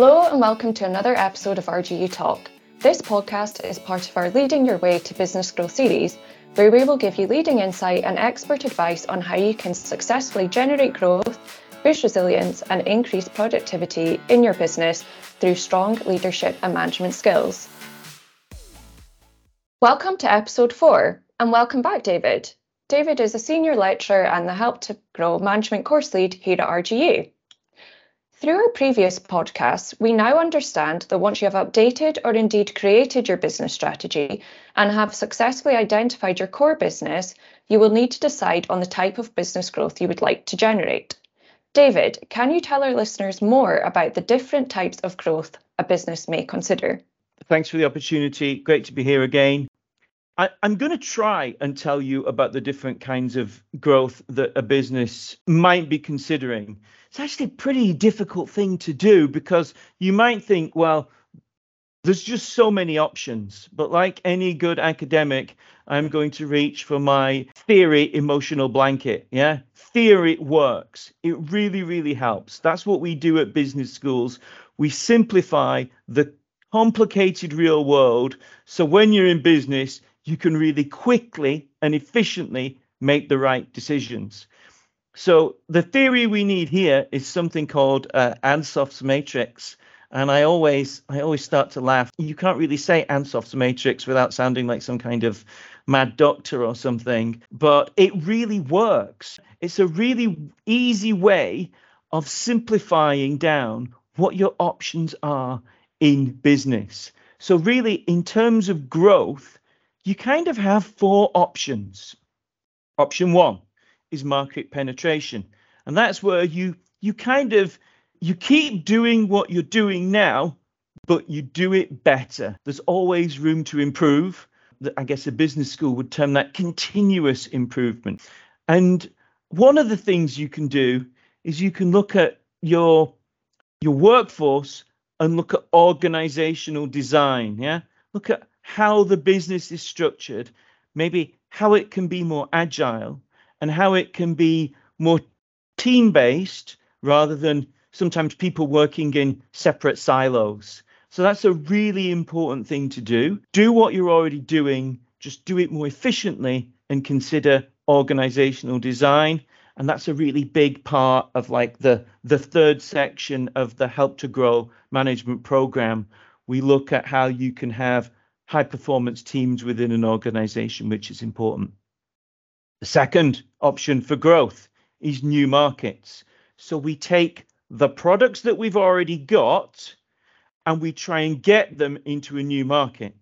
Hello, and welcome to another episode of RGU Talk. This podcast is part of our Leading Your Way to Business Growth series, where we will give you leading insight and expert advice on how you can successfully generate growth, boost resilience, and increase productivity in your business through strong leadership and management skills. Welcome to episode four, and welcome back, David. David is a senior lecturer and the Help to Grow management course lead here at RGU. Through our previous podcasts, we now understand that once you have updated or indeed created your business strategy and have successfully identified your core business, you will need to decide on the type of business growth you would like to generate. David, can you tell our listeners more about the different types of growth a business may consider? Thanks for the opportunity. Great to be here again. I, am going to try and tell you about the different kinds of growth that a business might be considering. It's actually a pretty difficult thing to do because you might think, well, there's just so many options. But like any good academic, I'm going to reach for my theory emotional blanket. Yeah. Theory works. It really, really helps. That's what we do at business schools. We simplify the complicated real world. So when you're in business, you can really quickly and efficiently make the right decisions. So the theory we need here is something called uh, Ansoff's matrix. And I always, I always start to laugh. You can't really say Ansoff's matrix without sounding like some kind of mad doctor or something, but it really works. It's a really easy way of simplifying down what your options are in business. So really, in terms of growth, you kind of have four options. Option one is market penetration. And that's where you you kind of you keep doing what you're doing now, but you do it better. There's always room to improve. I guess a business school would term that continuous improvement. And one of the things you can do is you can look at your your workforce and look at organizational design. Yeah. Look at how the business is structured, maybe how it can be more agile and how it can be more team based rather than sometimes people working in separate silos. So that's a really important thing to do. Do what you're already doing, just do it more efficiently and consider organizational design. And that's a really big part of like the the third section of the help to grow management program. We look at how you can have high performance teams within an organization, which is important. The second option for growth is new markets. So we take the products that we've already got and we try and get them into a new market.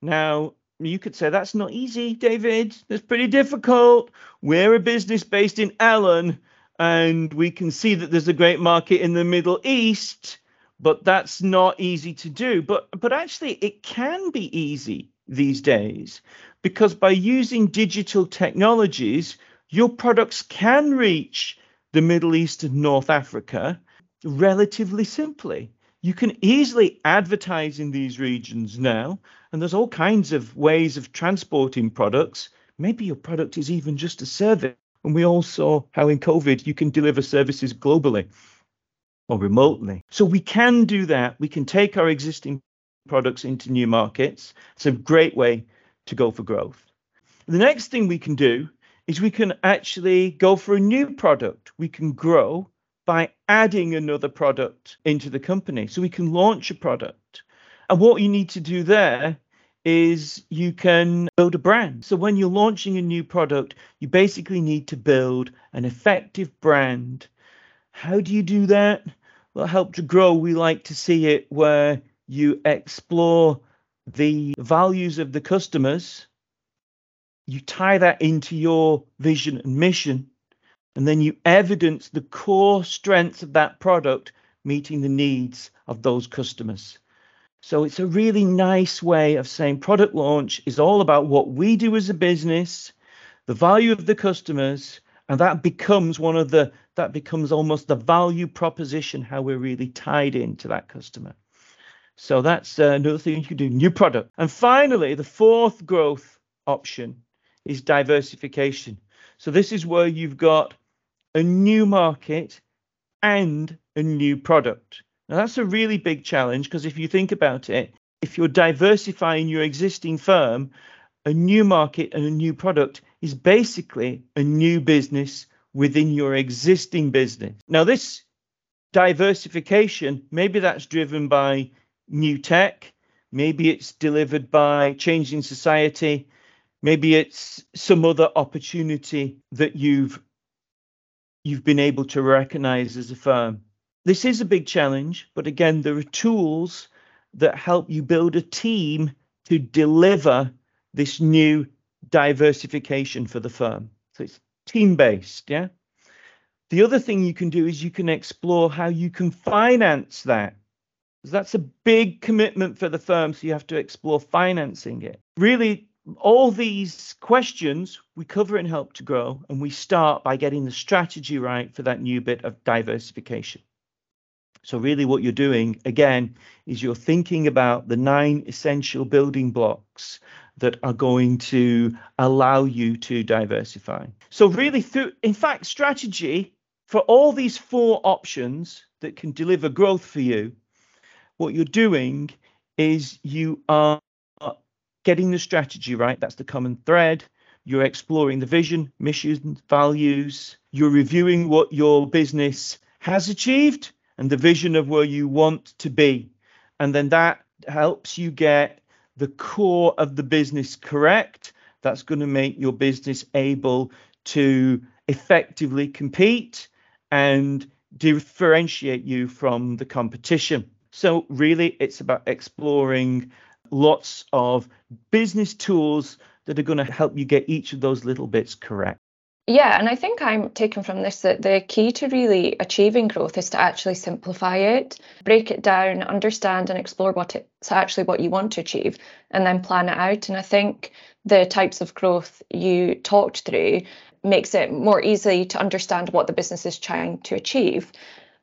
Now, you could say that's not easy, David. That's pretty difficult. We're a business based in Ellon and we can see that there's a great market in the Middle East but that's not easy to do but but actually it can be easy these days because by using digital technologies your products can reach the middle east and north africa relatively simply you can easily advertise in these regions now and there's all kinds of ways of transporting products maybe your product is even just a service and we all saw how in covid you can deliver services globally or remotely. So we can do that. We can take our existing products into new markets. It's a great way to go for growth. The next thing we can do is we can actually go for a new product. We can grow by adding another product into the company. So we can launch a product. And what you need to do there is you can build a brand. So when you're launching a new product, you basically need to build an effective brand how do you do that? Well, help to grow, we like to see it where you explore the values of the customers, you tie that into your vision and mission, and then you evidence the core strengths of that product meeting the needs of those customers. So it's a really nice way of saying product launch is all about what we do as a business, the value of the customers, and that becomes one of the that becomes almost the value proposition how we're really tied into that customer so that's uh, another thing you can do new product. And finally the fourth growth option is diversification. So this is where you've got a new market and a new product. Now, that's a really big challenge because if you think about it, if you're diversifying your existing firm, a new market and a new product is basically a new business within your existing business. Now, this diversification, maybe that's driven by new tech, maybe it's delivered by changing society, maybe it's some other opportunity that you've you've been able to recognize as a firm. This is a big challenge, but again, there are tools that help you build a team to deliver this new diversification for the firm. So it's team based, yeah. The other thing you can do is you can explore how you can finance that. That's a big commitment for the firm, so you have to explore financing it. Really, all these questions we cover in Help to Grow, and we start by getting the strategy right for that new bit of diversification. So, really, what you're doing again is you're thinking about the nine essential building blocks that are going to allow you to diversify. So, really, through in fact, strategy for all these four options that can deliver growth for you, what you're doing is you are getting the strategy right. That's the common thread. You're exploring the vision, mission, values. You're reviewing what your business has achieved and the vision of where you want to be. And then that helps you get the core of the business correct. That's going to make your business able to effectively compete and differentiate you from the competition. So, really, it's about exploring lots of business tools that are going to help you get each of those little bits correct. Yeah, and I think I'm taking from this that the key to really achieving growth is to actually simplify it, break it down, understand and explore what it's actually what you want to achieve, and then plan it out. And I think the types of growth you talked through makes it more easy to understand what the business is trying to achieve.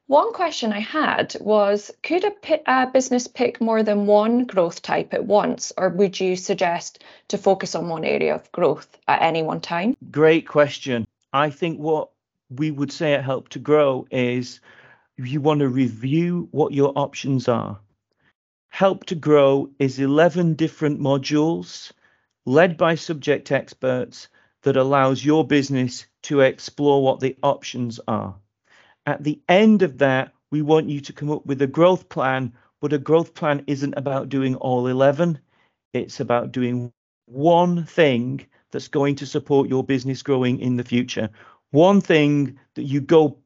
One question I had was Could a, a, business pick more than one growth type at once, or would you suggest to focus on one area of growth at any one time? Great question. I think what we would say at Help to Grow is you want to review what your options are. Help to Grow is 11 different modules led by subject experts that allows your business to explore what the options are. At the end of that, we want you to come up with a growth plan, but a growth plan isn't about doing all 11. It's about doing one thing that's going to support your business growing in the future. One thing that you go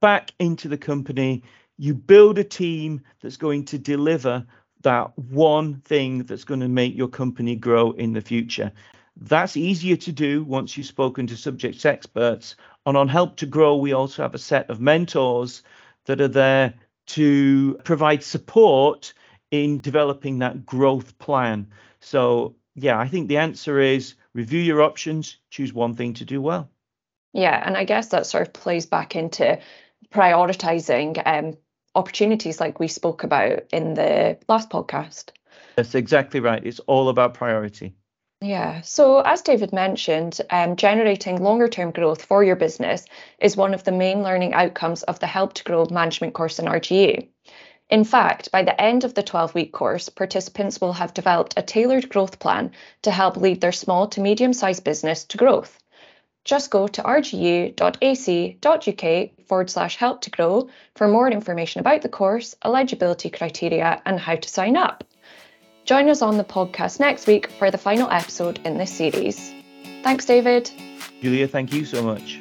back into the company, you build a team that's going to deliver that one thing that's going to make your company grow in the future. That's easier to do once you've spoken to subject experts and on Help to Grow, we also have a set of mentors that are there to provide support in developing that growth plan. So, yeah, I think the answer is review your options, choose one thing to do well. Yeah, and I guess that sort of plays back into prioritizing um, opportunities like we spoke about in the last podcast. That's exactly right. It's all about priority. Yeah. So, as David mentioned, um, generating longer term growth for your business is one of the main learning outcomes of the Help to Grow management course in RGU. In fact, by the end of the 12 week course, participants will have developed a tailored growth plan to help lead their small to medium sized business to growth. Just go to rgu.ac.uk forward slash help to grow for more information about the course, eligibility criteria, and how to sign up. Join us on the podcast next week for the final episode in this series. Thanks, David. Julia, thank you so much.